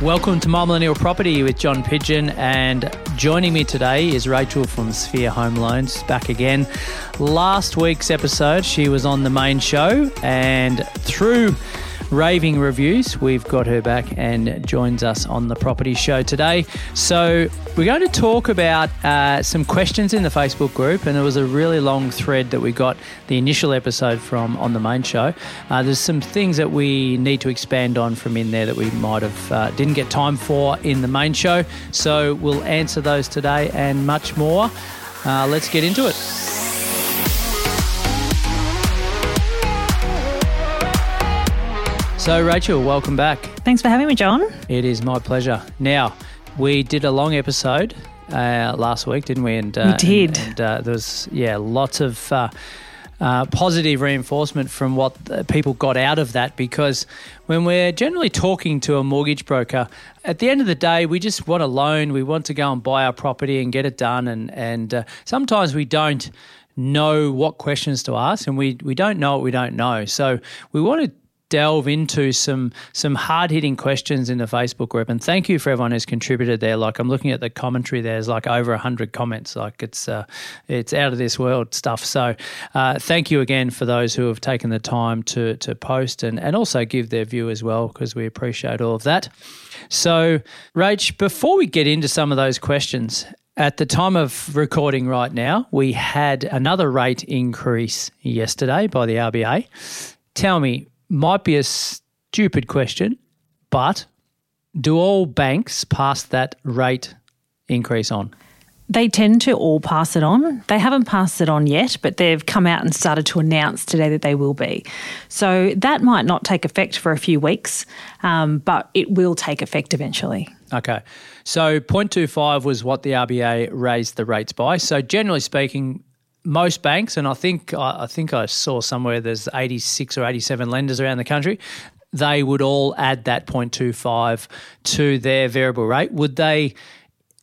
Welcome to My Millennial Property with John Pidgeon, and joining me today is Rachelle from Sphere Home Loans back again. Last week's episode, she was on the main show, and through raving reviews. We've got her back and joins us on the property show today. So, we're going to talk about uh, some questions in the Facebook group, and it was a really long thread that we got the initial episode from on the main show. Uh, there's some things that we need to expand on from in there that we might have uh, didn't get time for in the main show. So, we'll answer those today and much more. Uh, let's get into it. So, Rachelle, welcome back. Thanks for having me, John. It is my pleasure. Now, we did a long episode uh, last week, didn't we? And uh, we did. And, and uh, there was yeah, lots of uh, uh, positive reinforcement from what people got out of that. Because when we're generally talking to a mortgage broker, at the end of the day, we just want a loan. We want to go and buy our property and get it done. And and uh, sometimes we don't know what questions to ask, and we we don't know what we don't know. So we want to delve into some some hard hitting questions in the Facebook group. And thank you for everyone who's contributed there. Like I'm looking at the commentary, there's like over hundred comments. Like it's uh, it's out of this world stuff. So uh, thank you again for those who have taken the time to to post and and also give their view as well because we appreciate all of that. So Rach, before we get into some of those questions. At the time of recording right now, we had another rate increase yesterday by the RBA. Tell me, might be a stupid question, but do all banks pass that rate increase on? They tend to all pass it on. They haven't passed it on yet, but they've come out and started to announce today that they will be. So that might not take effect for a few weeks, um, but it will take effect eventually. Okay. So 0.25 was what the RBA raised the rates by. So generally speaking, most banks, and I think I think I saw somewhere there's 86 or 87 lenders around the country. They would all add that 0.25 to their variable rate. Would they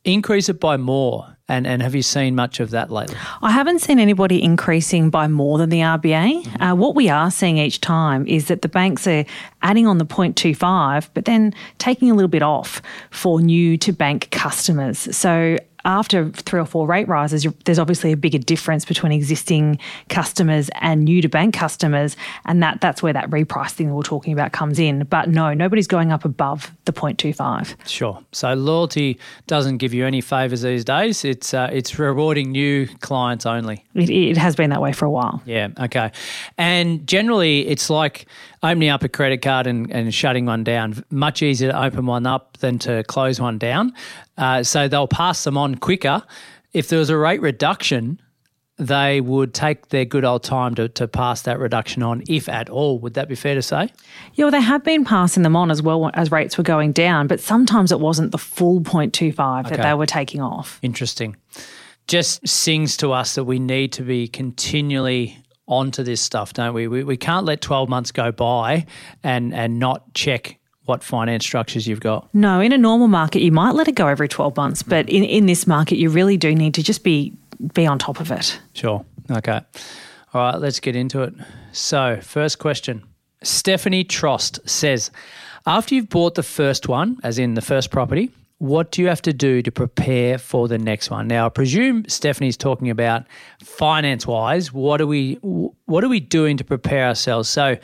increase it by more? And, and have you seen much of that lately? I haven't seen anybody increasing by more than the RBA. Mm-hmm. Uh, what we are seeing each time is that the banks are adding on the 0.25, but then taking a little bit off for new to bank customers. So after three or four rate rises, there's obviously a bigger difference between existing customers and new to bank customers, and that that's where that reprice thing we're talking about comes in. But no, nobody's going up above the 0.25. Sure. So loyalty doesn't give you any favours these days. It's uh, it's rewarding new clients only. It, it has been that way for a while. Yeah. Okay. And generally, it's like opening up a credit card and, and shutting one down. Much easier to open one up than to close one down. Uh, so they'll pass them on quicker. If there was a rate reduction, they would take their good old time to, to pass that reduction on, if at all. Would that be fair to say? Yeah, well, they have been passing them on as well as rates were going down, but sometimes it wasn't the full 0.25 okay. that they were taking off. Interesting. Just sings to us that we need to be continually onto this stuff, don't we? We, we can't let 12 months go by and, and not check what finance structures you've got. No, in a normal market, you might let it go every 12 months, but mm. in, in this market, you really do need to just be be on top of it. Sure. Okay. All right, let's get into it. So, first question Stephanie Trost says, after you've bought the first one, as in the first property, what do you have to do to prepare for the next one? Now, I presume Stephanie's talking about finance wise. What are we what are we doing to prepare ourselves? So,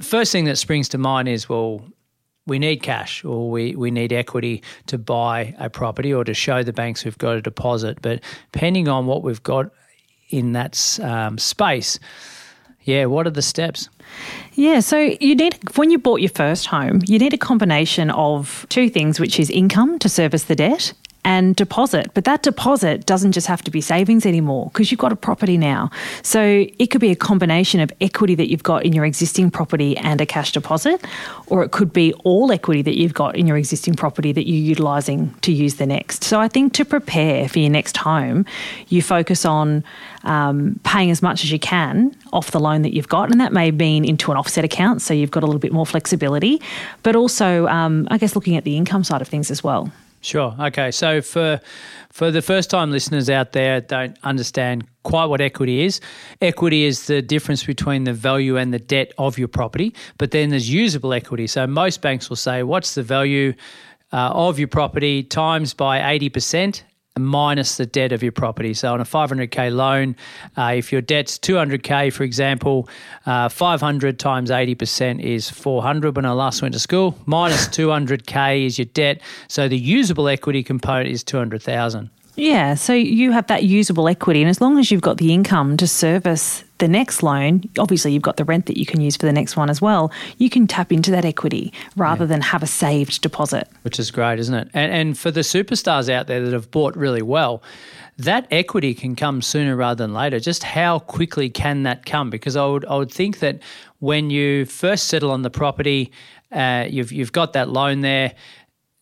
first thing that springs to mind is well, we need cash or we, we need equity to buy a property or to show the banks we've got a deposit. But depending on what we've got in that um, space, yeah, what are the steps? Yeah, so you need when you bought your first home, you need a combination of two things, which is income to service the debt and deposit. But that deposit doesn't just have to be savings anymore because you've got a property now. So it could be a combination of equity that you've got in your existing property and a cash deposit, or it could be all equity that you've got in your existing property that you're utilising to use the next. So I think to prepare for your next home, you focus on um, paying as much as you can off the loan that you've got, and that may mean into an offset account, so you've got a little bit more flexibility, but also, um, I guess, looking at the income side of things as well. Sure. Okay. So for for the first time listeners out there don't understand quite what equity is. Equity is the difference between the value and the debt of your property, but then there's usable equity. So most banks will say, what's the value uh, of your property times by 80%? Minus the debt of your property. So on a 500k loan, uh, if your debt's 200k, for example, uh, 500 times 80% is 400 when I last went to school. Minus 200k is your debt. So the usable equity component is 200,000. Yeah, so you have that usable equity, and as long as you've got the income to service the next loan, obviously you've got the rent that you can use for the next one as well. You can tap into that equity rather yeah. than have a saved deposit. Which is great, isn't it? And, and for the superstars out there that have bought really well, that equity can come sooner rather than later. Just how quickly can that come? Because I would I would think that when you first settle on the property, uh, you've you've got that loan there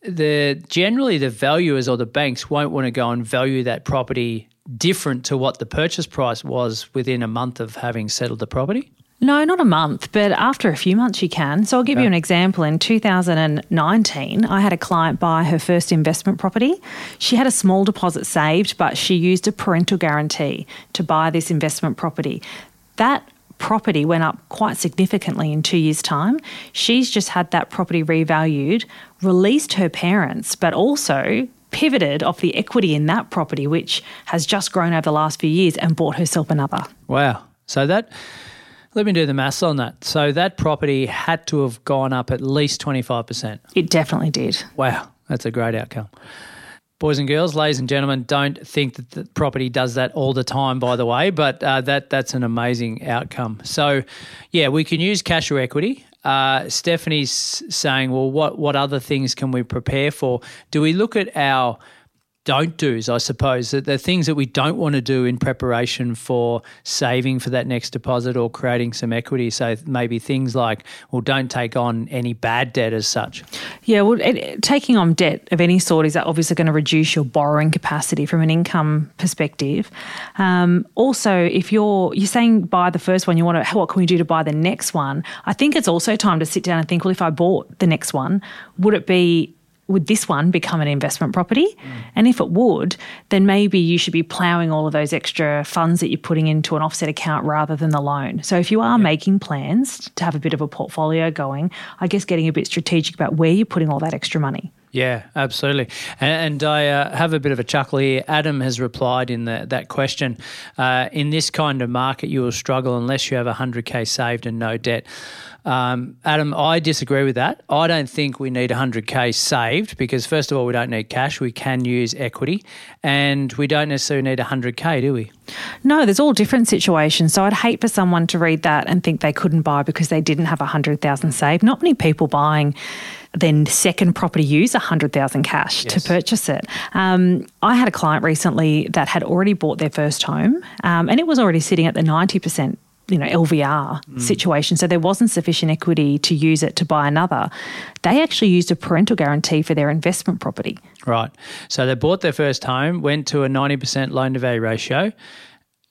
the generally the valuers or the banks won't want to go and value that property different to what the purchase price was within a month of having settled the property? No, not a month, but after a few months you can. So I'll give you an example. In 2019, I had a client buy her first investment property. She had a small deposit saved, but she used a parental guarantee to buy this investment property. That property went up quite significantly in two years' time. She's just had that property revalued, released her parents, but also pivoted off the equity in that property, which has just grown over the last few years, and bought herself another. Wow. So that. Let me do the maths on that. So that property had to have gone up at least 25%. It definitely did. Wow, that's a great outcome. Boys and girls, ladies and gentlemen, don't think that the property does that all the time, by the way, but uh, that that's an amazing outcome. So, yeah, we can use cash or equity. Uh, Stephanie's saying, well, what, what other things can we prepare for? Do we look at our don't do's, I suppose, that the things that we don't want to do in preparation for saving for that next deposit or creating some equity. So maybe things like, well, don't take on any bad debt as such. Yeah, well, it, taking on debt of any sort is obviously going to reduce your borrowing capacity from an income perspective. Um, also, if you're you're saying buy the first one, you want to what can we do to buy the next one? I think it's also time to sit down and think, well, if I bought the next one, would it be would this one become an investment property? Mm. And if it would, then maybe you should be ploughing all of those extra funds that you're putting into an offset account rather than the loan. So if you are yeah. making plans to have a bit of a portfolio going, I guess getting a bit strategic about where you're putting all that extra money. Yeah, absolutely. And, and I uh, have a bit of a chuckle here. Adam has replied in the, that question. Uh, in this kind of market, you will struggle unless you have 100K saved and no debt. Um, Adam, I disagree with that. I don't think we need 100k saved because, first of all, we don't need cash. We can use equity, and we don't necessarily need 100k, do we? No, there's all different situations. So I'd hate for someone to read that and think they couldn't buy because they didn't have 100,000 saved. Not many people buying then second property use 100,000 cash yes. to purchase it. Um, I had a client recently that had already bought their first home um, and it was already sitting at the 90% you know LVR mm. situation. So there wasn't sufficient equity to use it to buy another. They actually used a parental guarantee for their investment property. Right. So they bought their first home went to a 90% loan to value ratio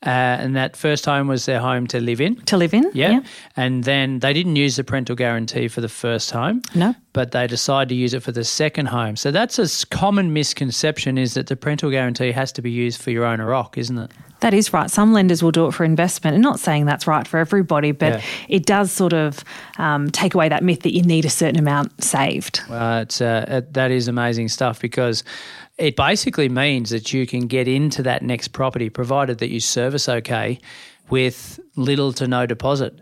uh, and that first home was their home to live in. To live in, yeah. yeah. And then they didn't use the parental guarantee for the first home. No. But they decided to use it for the second home. So that's a common misconception is that the parental guarantee has to be used for your own rock, isn't it? That is right. Some lenders will do it for investment. And not saying that's right for everybody, but yeah. it does sort of um, take away that myth that you need a certain amount saved. Well, it's, uh, that is amazing stuff because it basically means that you can get into that next property provided that you service okay with little to no deposit.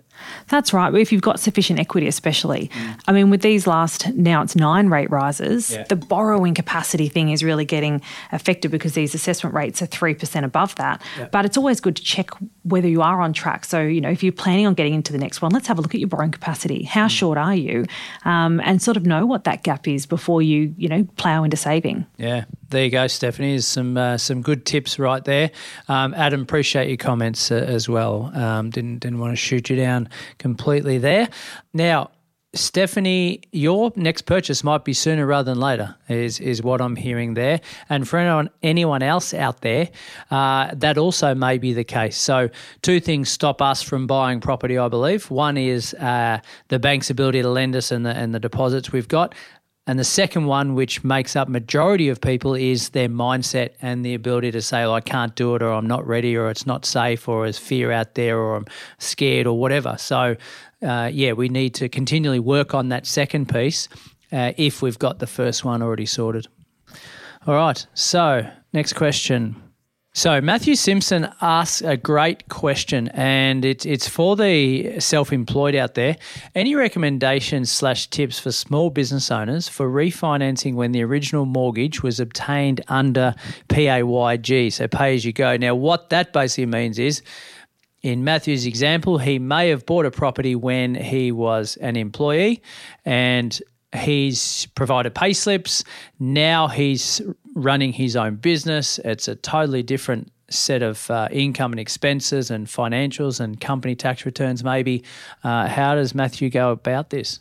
That's right. If you've got sufficient equity, especially. Mm. I mean, with these last, now it's nine rate rises, yeah. the borrowing capacity thing is really getting affected because these assessment rates are 3% above that. Yeah. But it's always good to check whether you are on track. So, you know, if you're planning on getting into the next one, let's have a look at your borrowing capacity. How mm. short are you? Um, and sort of know what that gap is before you, you know, plough into saving. Yeah, There you go, Stephanie. There's some uh, some good tips right there. Um, Adam, appreciate your comments uh, as well. Um, didn't didn't want to shoot you down completely there. Now, Stephanie, your next purchase might be sooner rather than later, is is what I'm hearing there. And for anyone anyone else out there, uh, that also may be the case. So, two things stop us from buying property, I believe. One is uh, the bank's ability to lend us and the and the deposits we've got. And the second one, which makes up majority of people, is their mindset and the ability to say, oh, I can't do it, or I'm not ready, or it's not safe, or there's fear out there, or I'm scared, or whatever. So, uh, yeah, we need to continually work on that second piece uh, if we've got the first one already sorted. All right. So, next question. So Matthew Simpson asks a great question, and it's it's for the self-employed out there. Any recommendations slash tips for small business owners for refinancing when the original mortgage was obtained under PAYG, so pay as you go? Now, what that basically means is. In Matthew's example, he may have bought a property when he was an employee and he's provided pay slips. Now he's running his own business. It's a totally different set of uh, income and expenses and financials and company tax returns, maybe. Uh, how does Matthew go about this?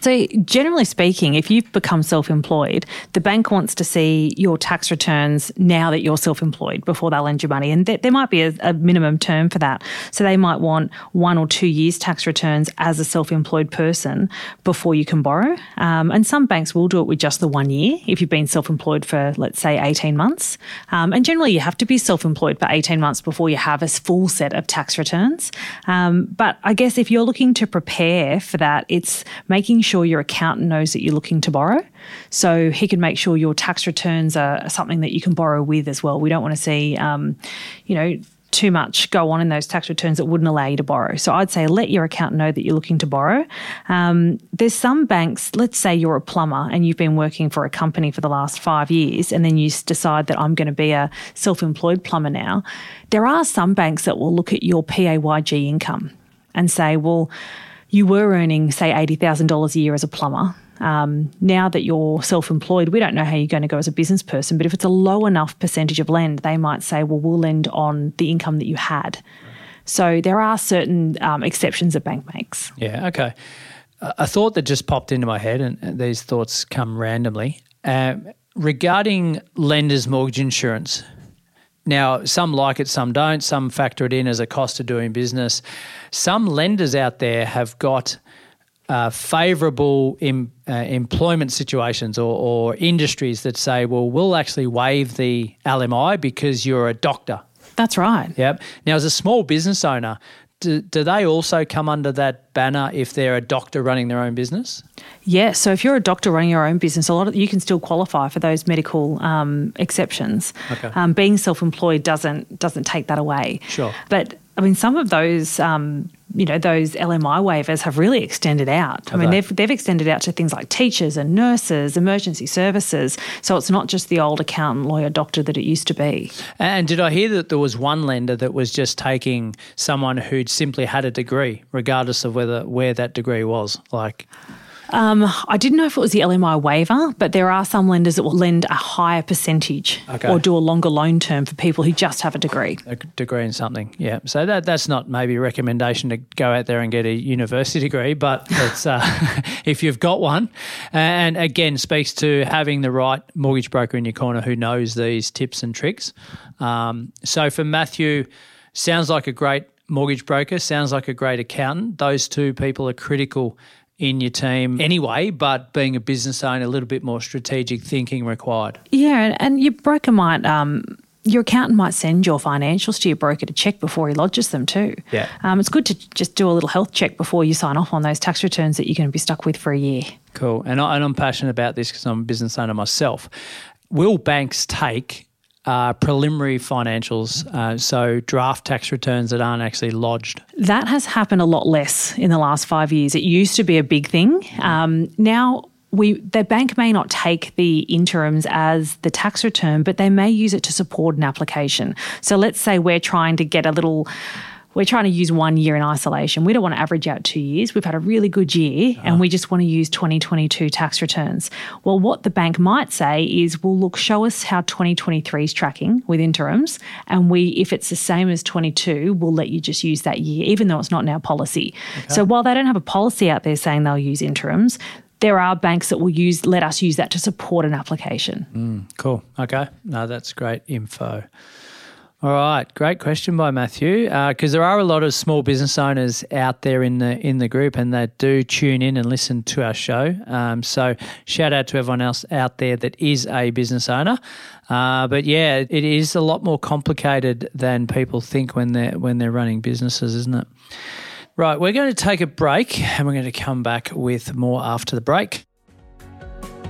So, generally speaking, if you've become self employed, the bank wants to see your tax returns now that you're self employed before they'll lend you money. And th- there might be a, a, minimum term for that. So, they might want one or two years' tax returns as a self employed person before you can borrow. Um, and some banks will do it with just the one year if you've been self employed for, let's say, 18 months. Um, and generally, you have to be self employed for 18 months before you have a full set of tax returns. Um, but I guess if you're looking to prepare for that, it's making sure your accountant knows that you're looking to borrow. So he can make sure your tax returns are something that you can borrow with as well. We don't want to see, um, you know, too much go on in those tax returns that wouldn't allow you to borrow. So I'd say let your accountant know that you're looking to borrow. Um, there's some banks, let's say you're a plumber and you've been working for a company for the last five years, and then you decide that I'm going to be a self employed plumber now. There are some banks that will look at your PAYG income and say, well, you were earning, say, $80,000 a year as a plumber. Um, now that you're self employed, we don't know how you're going to go as a business person, but if it's a low enough percentage of lend, they might say, well, we'll lend on the income that you had. So there are certain um, exceptions that bank makes. Yeah, okay. A thought that just popped into my head, and these thoughts come randomly. Um, regarding lenders' mortgage insurance, now, some like it, some don't. Some factor it in as a cost of doing business. Some lenders out there have got uh, favourable em, uh, employment situations or, or industries that say, well, we'll actually waive the LMI because you're a doctor. That's right. Yep. Now, as a small business owner, do, do they also come under that banner if they're a doctor running their own business? Yeah, so if you're a doctor running your own business, a lot of you can still qualify for those medical um, exceptions. Okay. Um, being self-employed doesn't doesn't take that away. Sure. But I mean, some of those um, you know, those LMI waivers have really extended out. I mean, they've, they've extended out to things like teachers and nurses, emergency services. So it's not just the old accountant, lawyer, doctor that it used to be. And did I hear that there was one lender that was just taking someone who'd simply had a degree, regardless of whether where that degree was? Like, um, I didn't know if it was the LMI waiver, but there are some lenders that will lend a higher percentage okay. or do a longer loan term for people who just have a degree. A degree in something, yeah. So that that's not maybe a recommendation to go out there and get a university degree, but it's uh, if you've got one, and again speaks to having the right mortgage broker in your corner who knows these tips and tricks. Um, so for Matthew, sounds like a great mortgage broker, sounds like a great accountant. Those two people are critical in your team anyway, but being a business owner, a little bit more strategic thinking required. Yeah, and your broker might. Um, your accountant might send your financials to your broker to check before he lodges them too. Yeah. Um, it's good to just do a little health check before you sign off on those tax returns that you're going to be stuck with for a year. Cool. And, I, and I'm passionate about this because I'm a business owner myself. Will banks take uh, preliminary financials, uh, so draft tax returns that aren't actually lodged? That has happened a lot less in the last five years. It used to be a big thing. Um, now, we, the bank may not take the interims as the tax return, but they may use it to support an application. So let's say we're trying to get a little we're trying to use one year in isolation. We don't want to average out two years. We've had a really good year and we just want to use 2022 tax returns. Well, what the bank might say is, well, look, show us how 2023 is tracking with interims. And we, if it's the same as 22, we'll let you just use that year, even though it's not in our policy. So while they don't have a policy out there saying they'll use interims, there are banks that will use let us use that to support an application. Mm, cool. Okay. No, that's great info. All right, great question by Matthew. Because there are a lot of small business owners out there in the in the group, and they do tune in and listen to our show. Um, so shout out to everyone else out there that is a business owner. Uh, but yeah, it is a lot more complicated than people think when they're when they're running businesses, isn't it? Right, we're going to take a break, and we're going to come back with more after the break.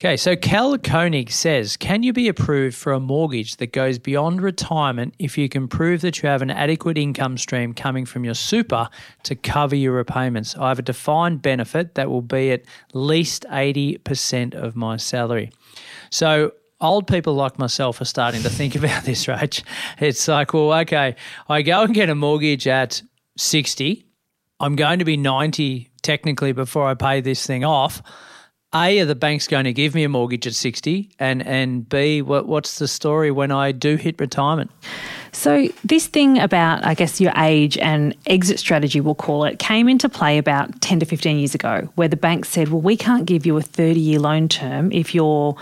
Okay, so Cal Koenig says, can you be approved for a mortgage that goes beyond retirement if you can prove that you have an adequate income stream coming from your super to cover your repayments? I have a defined benefit that will be at least 80% of my salary. So old people like myself are starting to think about this, Rach. It's like, well, okay, I go and get a mortgage at 60. I'm going to be 90 technically before I pay this thing off. A, are the banks going to give me a mortgage at 60? And and B, what, what's the story when I do hit retirement? So, this thing about, I guess, your age and exit strategy, we'll call it, came into play about 10 to 15 years ago, where the bank said, well, we can't give you a 30 year loan term if you're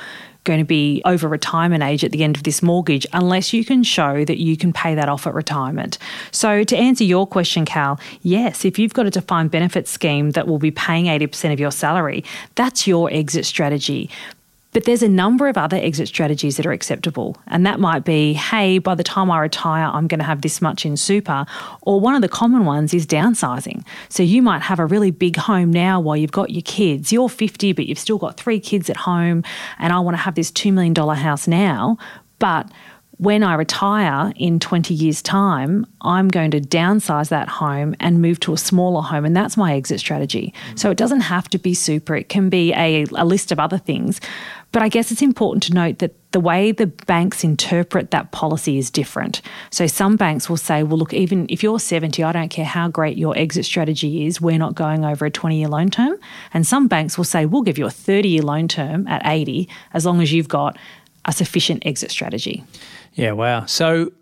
going to be over retirement age at the end of this mortgage unless you can show that you can pay that off at retirement. So, to answer your question, Cal, yes, if you've got a defined benefit scheme that will be paying 80% of your salary, that's your exit strategy. But there's a number of other exit strategies that are acceptable. And that might be, hey, by the time I retire, I'm going to have this much in super. Or one of the common ones is downsizing. So you might have a really big home now while you've got your kids. You're 50, but you've still got three kids at home. And I want to have this $2 million house now. But when I retire in 20 years' time, I'm going to downsize that home and move to a smaller home. And that's my exit strategy. So it doesn't have to be super, it can be a, a list of other things. But I guess it's important to note that the way the banks interpret that policy is different. So some banks will say, well, look, even if you're 70, I don't care how great your exit strategy is, we're not going over a 20 year loan term. And some banks will say, we'll give you a 30 year loan term at 80 as long as you've got a sufficient exit strategy. Yeah, wow. So,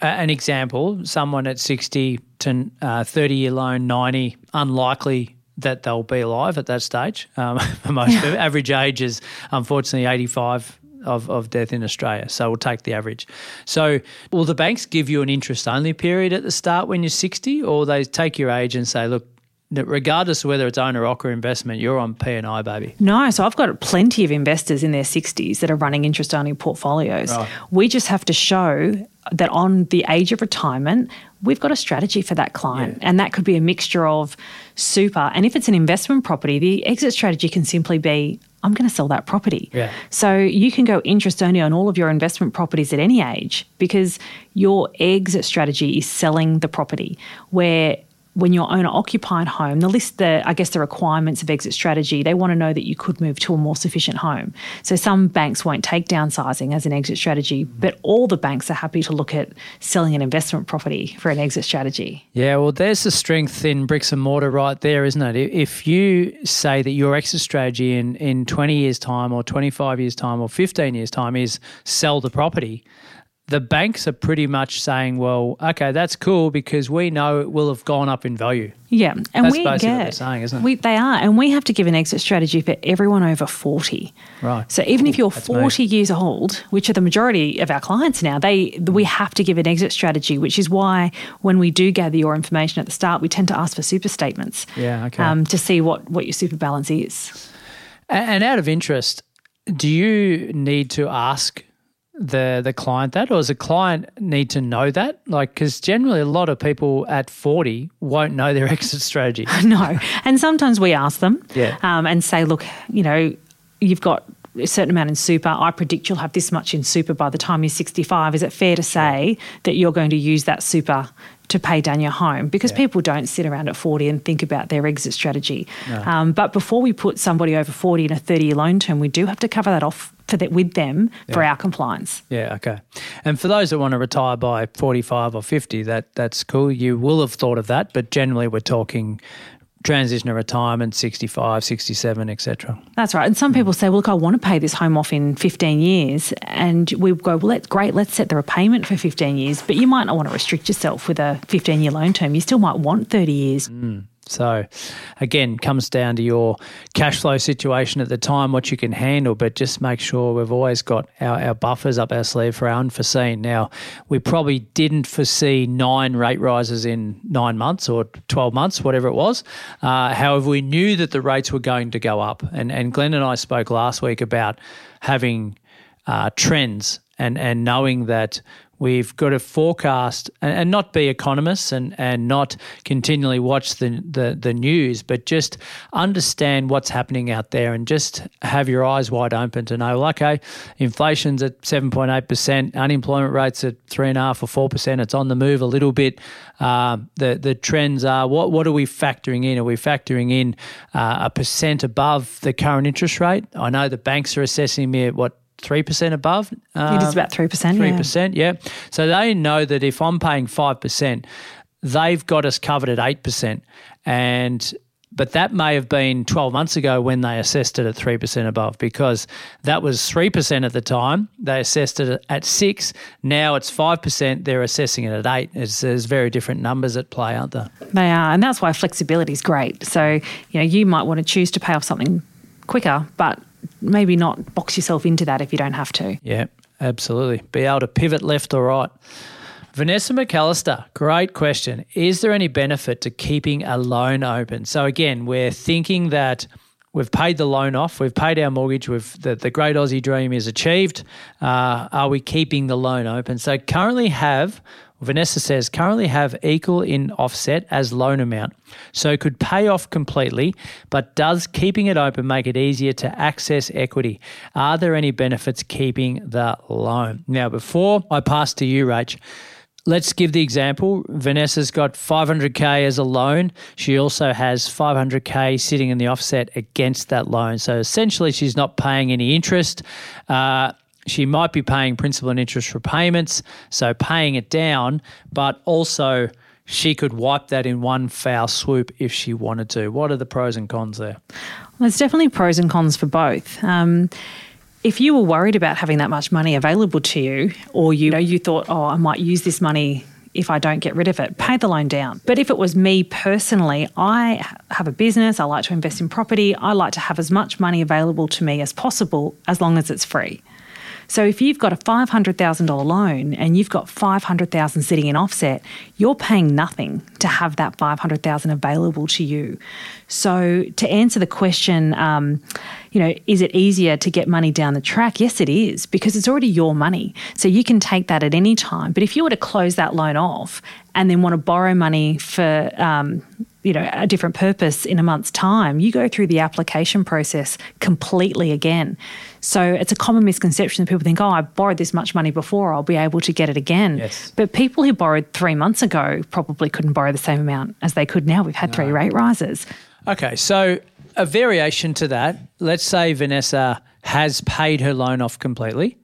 uh, an example someone at 60 to uh, 30 year loan, 90, unlikely that they'll be alive at that stage. Um, most people. average age is unfortunately 85 of, of death in Australia. So we'll take the average. So will the banks give you an interest only period at the start when you're 60 or they take your age and say, look, regardless of whether it's owner or investment, you're on P and I, baby. No, so I've got plenty of investors in their 60s that are running interest only portfolios. We just have to show that on the age of retirement, we've got a strategy for that client. And that could be a mixture of super. And if it's an investment property, the exit strategy can simply be I'm going to sell that property. Yeah. So you can go interest only on all of your investment properties at any age because your exit strategy is selling the property. Where when you're owner occupied home, the list, the I guess the requirements of exit strategy, they want to know that you could move to a more sufficient home. So some banks won't take downsizing as an exit strategy, but all the banks are happy to look at selling an investment property for an exit strategy. Yeah, well, there's the strength in bricks and mortar right there, isn't it? If you say that your exit strategy in, in 20 years' time or 25 years' time or 15 years' time is sell the property, the banks are pretty much saying, well, okay, that's cool because we know it will have gone up in value. Yeah, and That's we basically what get they're saying, isn't it? We, they are, and we have to give an exit strategy for everyone over forty. Right. So even if you're That's me. forty years old, which are the majority of our clients now, they we have to give an exit strategy, which is why when we do gather your information at the start, we tend to ask for super statements. Yeah, okay. Um, to see what what your super balance is. A- And out of interest, do you need to ask the the client that, or does a client need to know that? Like, because generally a lot of people at forty won't know their exit strategy. no, and sometimes we ask them, Yeah. um, and say, look, you know, you've got a certain amount in super. I predict you'll have this much in super by the time you're 65. Is it fair to say that you're going to use that super to pay down your home? Because people don't sit around at 40 and think about their exit strategy. Um, but before we put somebody over 40 in a 30 year loan term, we do have to cover that off for that with them for our compliance. Yeah, okay. And for those that want to retire by 45 or 50, that that's cool. You will have thought of that, but generally we're talking transition to retirement 65, 67, etc. That's right. And some people say, well, look, I want to pay this home off in 15 years. And we go, well, that's great. Let's set the repayment for 15 years. But you might not want to restrict yourself with a 15 year loan term. You still might want 30 years. Mm. So, again, comes down to your cash flow situation at the time, what you can handle, but just make sure we've always got our, our buffers up our sleeve for our unforeseen. Now, we probably didn't foresee nine rate rises in nine months or 12 months, whatever it was. Uh, however, we knew that the rates were going to go up. And, and Glen and I spoke last week about having uh, trends and, and knowing that we've got to forecast and, and not be economists and, and not continually watch the, the, the news, but just understand what's happening out there and just have your eyes wide open to know, okay, inflation's at 7.8%, unemployment rate's at 3.5 or 4%, it's on the move a little bit. Um, the, the trends are what, what are we factoring in? Are we factoring in uh, a percent above the current interest rate? I know the banks are assessing me at what, 3% above? it is Um, about 3%. Three percent, yeah. So they know that if I'm paying five percent, they've got us covered at eight percent, and but that may have been twelve months ago when they assessed it at three percent above because that was three percent at the time. They assessed it at six. Now it's five percent. They're assessing it at eight. It's, there's very different numbers at play, aren't there? They are. And that's why flexibility is great. So, you know, you might want to choose to pay off something quicker, but maybe not box yourself into that if you don't have to. Yeah, absolutely. Be able to pivot left or right. Vanessa McAllister, great question. Is there any benefit to keeping a loan open? So again, we're thinking that we've paid the loan off, we've paid our mortgage, we've the, the great Aussie dream is achieved. Uh, are we keeping the loan open? So currently have Vanessa says currently have equal in offset as loan amount, so could pay off completely, but does keeping it open make it easier to access equity? Are there any benefits keeping the loan? Now, before I pass to you, Rach, let's give the example. Vanessa's got 500k as a loan. She also has 500k sitting in the offset against that loan. So essentially, she's not paying any interest. Uh, she might be paying principal and interest repayments, so paying it down, but also she could wipe that in one foul swoop if she wanted to. What are the pros and cons there? There's definitely pros and cons for both. Um, if you were worried about having that much money available to you, or you know you thought, oh, I might use this money if I don't get rid of it, pay the loan down. But if it was me personally, I have a business, I like to invest in property, I like to have as much money available to me as possible as long as it's free. So if you've got a $500,000 loan and you've got 500,000 sitting in offset, you're paying nothing to have that 500,000 available to you. So to answer the question, um, you know, is it easier to get money down the track? Yes, it is because it's already your money. So you can take that at any time. But if you were to close that loan off and then want to borrow money for um, you know a different purpose in a month's time, you go through the application process completely again. So it's a common misconception that people think, oh, I borrowed this much money before, I'll be able to get it again. Yes. But people who borrowed three months ago probably couldn't borrow the same amount as they could now. We've had three rate rises. Okay, so a variation to that. Let's say Vanessa has paid her loan off completely,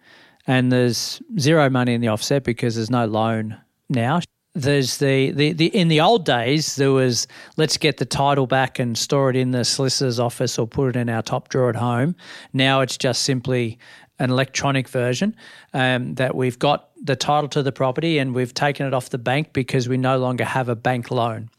and there's zero money in the offset because there's no loan now. There's the, the, the in the old days there was let's get the title back and store it in the solicitor's office or put it in our top drawer at home. Now it's just simply an electronic version um, that we've got the title to the property and we've taken it off the bank because we no longer have a bank loan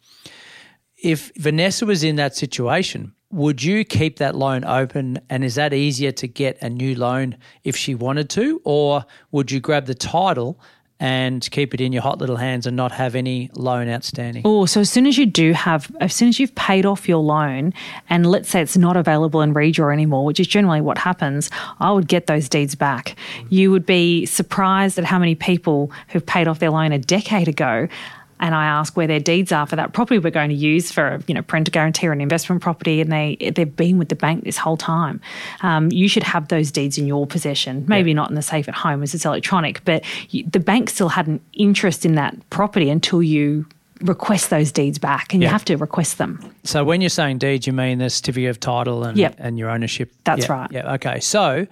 if Vanessa was in that situation, would you keep that loan open and is that easier to get a new loan if she wanted to? Or would you grab the title and keep it in your hot little hands and not have any loan outstanding? Oh, so as soon as you do have, as soon as you've paid off your loan, and let's say it's not available in redraw anymore, which is generally what happens, I would get those deeds back. You would be surprised at how many people who've paid off their loan a decade ago and I ask where their deeds are for that property we're going to use for you know parental guarantee or an investment property, and they they've been with the bank this whole time. Um, you should have those deeds in your possession. Maybe not in the safe at home as it's electronic, but you, the bank still had an interest in that property until you request those deeds back, and you have to request them. So when you're saying deeds, you mean the certificate of title and, Yep. and your ownership? That's Yeah, right. Yeah, okay. So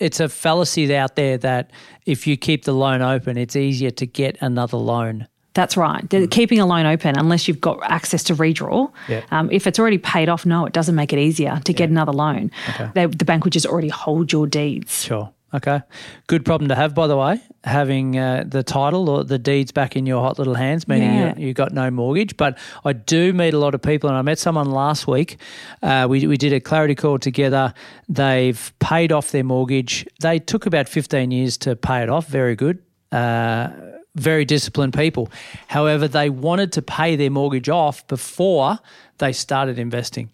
it's a fallacy out there that if you keep the loan open, it's easier to get another loan. That's right. The- Keeping a loan open, unless you've got access to redraw, Yeah. um, if it's already paid off, no, it doesn't make it easier to get another loan. They, the bank would just already hold your deeds. Sure. Okay. Good problem to have, by the way, having uh, the title or the deeds back in your hot little hands, meaning Yeah. you, you got no mortgage. But I do meet a lot of people, and I met someone last week. Uh, we, we did a clarity call together. They've paid off their mortgage. They took about 15 years to pay it off. Very good. Uh, very disciplined people. However, they wanted to pay their mortgage off before they started investing.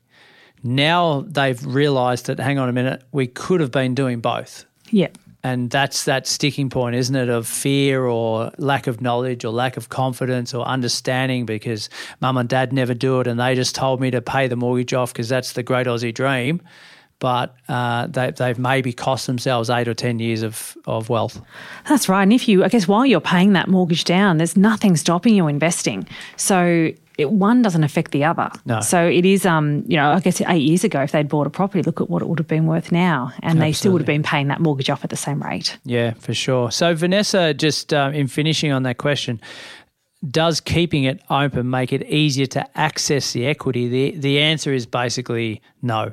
Now they've realised that, hang on a minute, we could have been doing both. Yeah. And that's that sticking point, isn't it, of fear or lack of knowledge or lack of confidence or understanding because mum and dad never do it and they just told me to pay the mortgage off because that's the great Aussie dream. But uh, they, they've maybe cost themselves eight or 10 years of, of wealth. That's right. And if you, I guess, while you're paying that mortgage down, there's nothing stopping you investing. So it, one doesn't affect the other. No. So it is, um, you know, I guess eight years ago, if they'd bought a property, look at what it would have been worth now, and they still would have been paying that mortgage off at the same rate. Yeah, for sure. So, Vanessa, just um, in finishing on that question, does keeping it open make it easier to access the equity? The, the answer is basically no.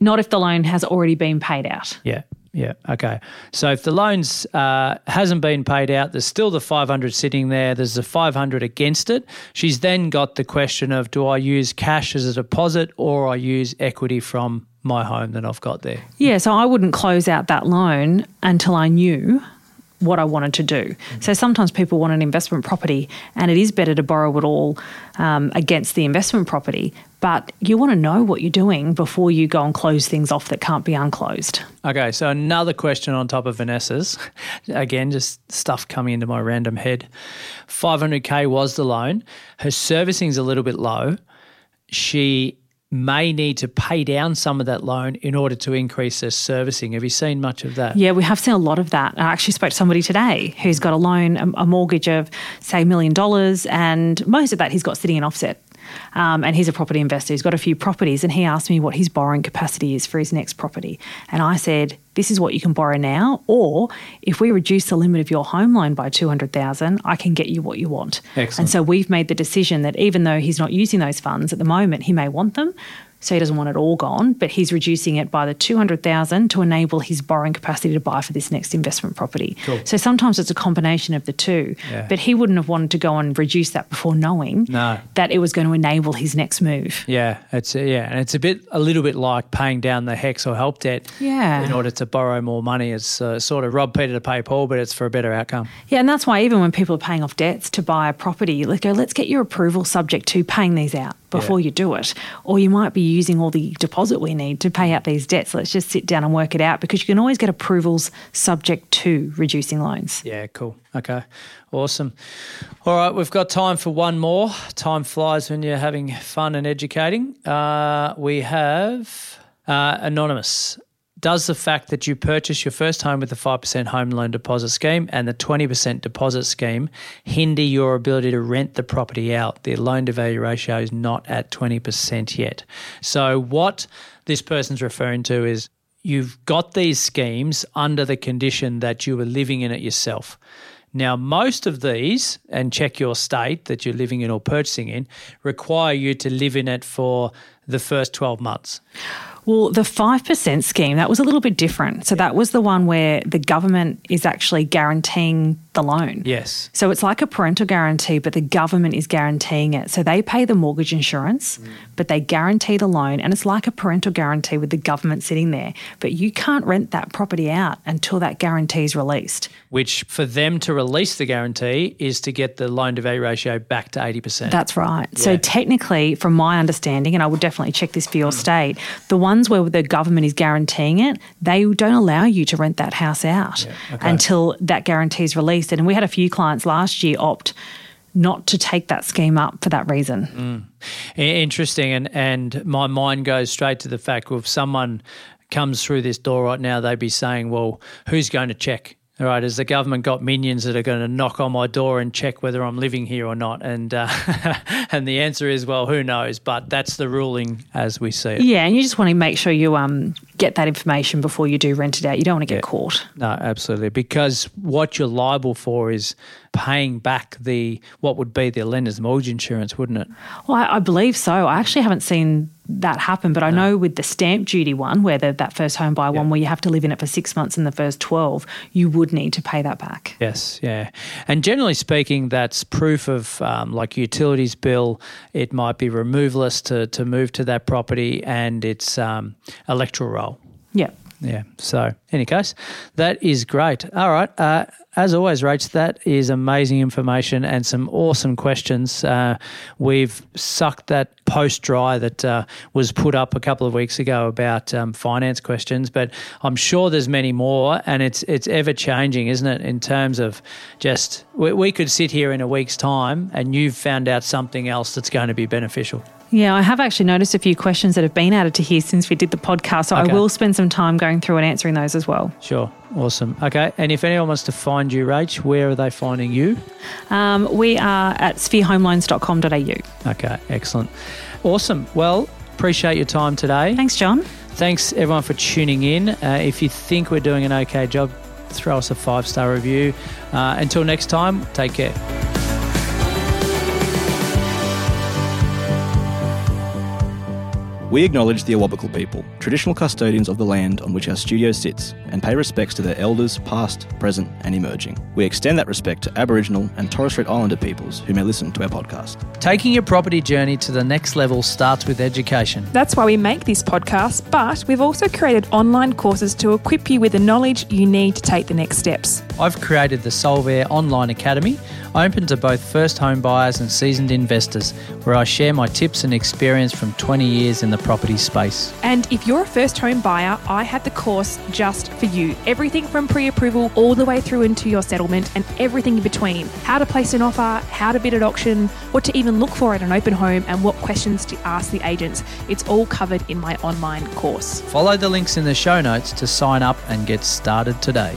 Not if the loan has already been paid out. Yeah. Yeah. Okay. So if the loans uh, hasn't been paid out, there's still the 500 sitting there. There's the 500 against it. She's then got the question of do I use cash as a deposit or I use equity from my home that I've got there? Yeah, so I wouldn't close out that loan until I knew what I wanted to do. So sometimes people want an investment property, and it is better to borrow it all um, against the investment property. But you want to know what you're doing before you go and close things off that can't be unclosed. Okay, so another question on top of Vanessa's. Again, just stuff coming into my random head. 500k was the loan. Her servicing's a little bit low. She may need to pay down some of that loan in order to increase their servicing. Have you seen much of that? Yeah, we have seen a lot of that. I actually spoke to somebody today who's got a loan, a, mortgage of, say, a million dollars, and most of that he's got sitting in offset. Um, and he's a property investor. He's got a few properties, and he asked me what his borrowing capacity is for his next property. And I said, "This is what you can borrow now, or if we reduce the limit of your home loan by two hundred thousand, I can get you what you want." Excellent. And so we've made the decision that even though he's not using those funds at the moment, he may want them. So he doesn't want it all gone, but he's reducing it by the 200,000 to enable his borrowing capacity to buy for this next investment property. So sometimes it's a combination of the two. Yeah. But he wouldn't have wanted to go and reduce that before knowing No. that it was going to enable his next move. Yeah, it's yeah, and it's a bit a little bit like paying down the HECS or help debt. Yeah. In order to borrow more money, it's uh, sort of rob Peter to pay Paul, but it's for a better outcome. Yeah, and that's why even when people are paying off debts to buy a property, let's go, let's get your approval subject to paying these out before you do it. Or you might be using all the deposit we need to pay out these debts. Let's just sit down and work it out because you can always get approvals subject to reducing loans. Yeah, cool. Okay, awesome. All right, we've got time for one more. Time flies when you're having fun and educating. Uh, we have uh, Anonymous. Does the fact that you purchase your first home with the 5% home loan deposit scheme and the 20% deposit scheme hinder your ability to rent the property out? The loan to value ratio is not at 20% yet. So, what this person's referring to is you've got these schemes under the condition that you were living in it yourself. Now, most of these, and check your state that you're living in or purchasing in, require you to live in it for the first 12 months. Well, the 5% scheme, that was a little bit different. So that was the one where the government is actually guaranteeing the loan. Yes. So it's like a parental guarantee, but the government is guaranteeing it. So they pay the mortgage insurance, Mm. but they guarantee the loan. And it's like a parental guarantee with the government sitting there. But you can't rent that property out until that guarantee is released. Which, for them to release the guarantee, is to get the loan to value ratio back to 80%. That's right. So technically, from my understanding, and I would definitely check this for Mm. your state, the ones where the government is guaranteeing it, they don't allow you to rent that house out until that guarantee is released. And we had a few clients last year opt not to take that scheme up for that reason. I- Interesting, and and my mind goes straight to the fact: if someone comes through this door right now, they'd be saying, "Well, who's going to check?" All right, has the government got minions that are going to knock on my door and check whether I'm living here or not? And uh, and the answer is, well, who knows? But that's the ruling as we see it. Yeah, and you just want to make sure you um, get that information before you do rent it out. You don't want to get caught. No, absolutely. Because what you're liable for is paying back the what would be the lender's mortgage insurance, wouldn't it? Well, I, I believe so. I actually haven't seen that happen, but I know with the stamp duty one, where the, that first home buyer one, where you have to live in it for six months in the first 12, you would need to pay that back. Yes, yeah. And generally speaking, that's proof of um, like utilities bill. It might be removalist to, to move to that property and it's um, electoral roll. Yeah. Yeah. So, any case, that is great. All right. Uh, as always, Rach, that is amazing information and some awesome questions. Uh, we've sucked that post dry that uh, was put up a couple of weeks ago about um, finance questions, but I'm sure there's many more, and it's it's ever changing, isn't it? In terms of just we, we could sit here in a week's time and you've found out something else that's going to be beneficial. Yeah, I have actually noticed a few questions that have been added to here since we did the podcast. So Okay. I will spend some time going through and answering those as well. Sure. Awesome. Okay. And if anyone wants to find you, Rach, where are they finding you? Um, we are at spherehomeloans.com.au. Okay, excellent. Awesome. Well, appreciate your time today. Thanks, John. Thanks everyone for tuning in. Uh, if you think we're doing an okay job, throw us a five star review. Uh, until next time, take care. We acknowledge the Awabakal people, traditional custodians of the land on which our studio sits, and pay respects to their elders, past, present, and emerging. We extend that respect to Aboriginal and Torres Strait Islander peoples who may listen to our podcast. Taking your property journey to the next level starts with education. That's why we make this podcast, but we've also created online courses to equip you with the knowledge you need to take the next steps. I've created the Solvair Online Academy, open to both first home buyers and seasoned investors, where I share my tips and experience from 20 years in the property space. And if you're a first home buyer, I have the course just for you. Everything from pre approval all the way through into your settlement and everything in between. How to place an offer, how to bid at auction, what to even look for at an open home, and what questions to ask the agents. It's all covered in my online course. Follow the links in the show notes to sign up and get started today.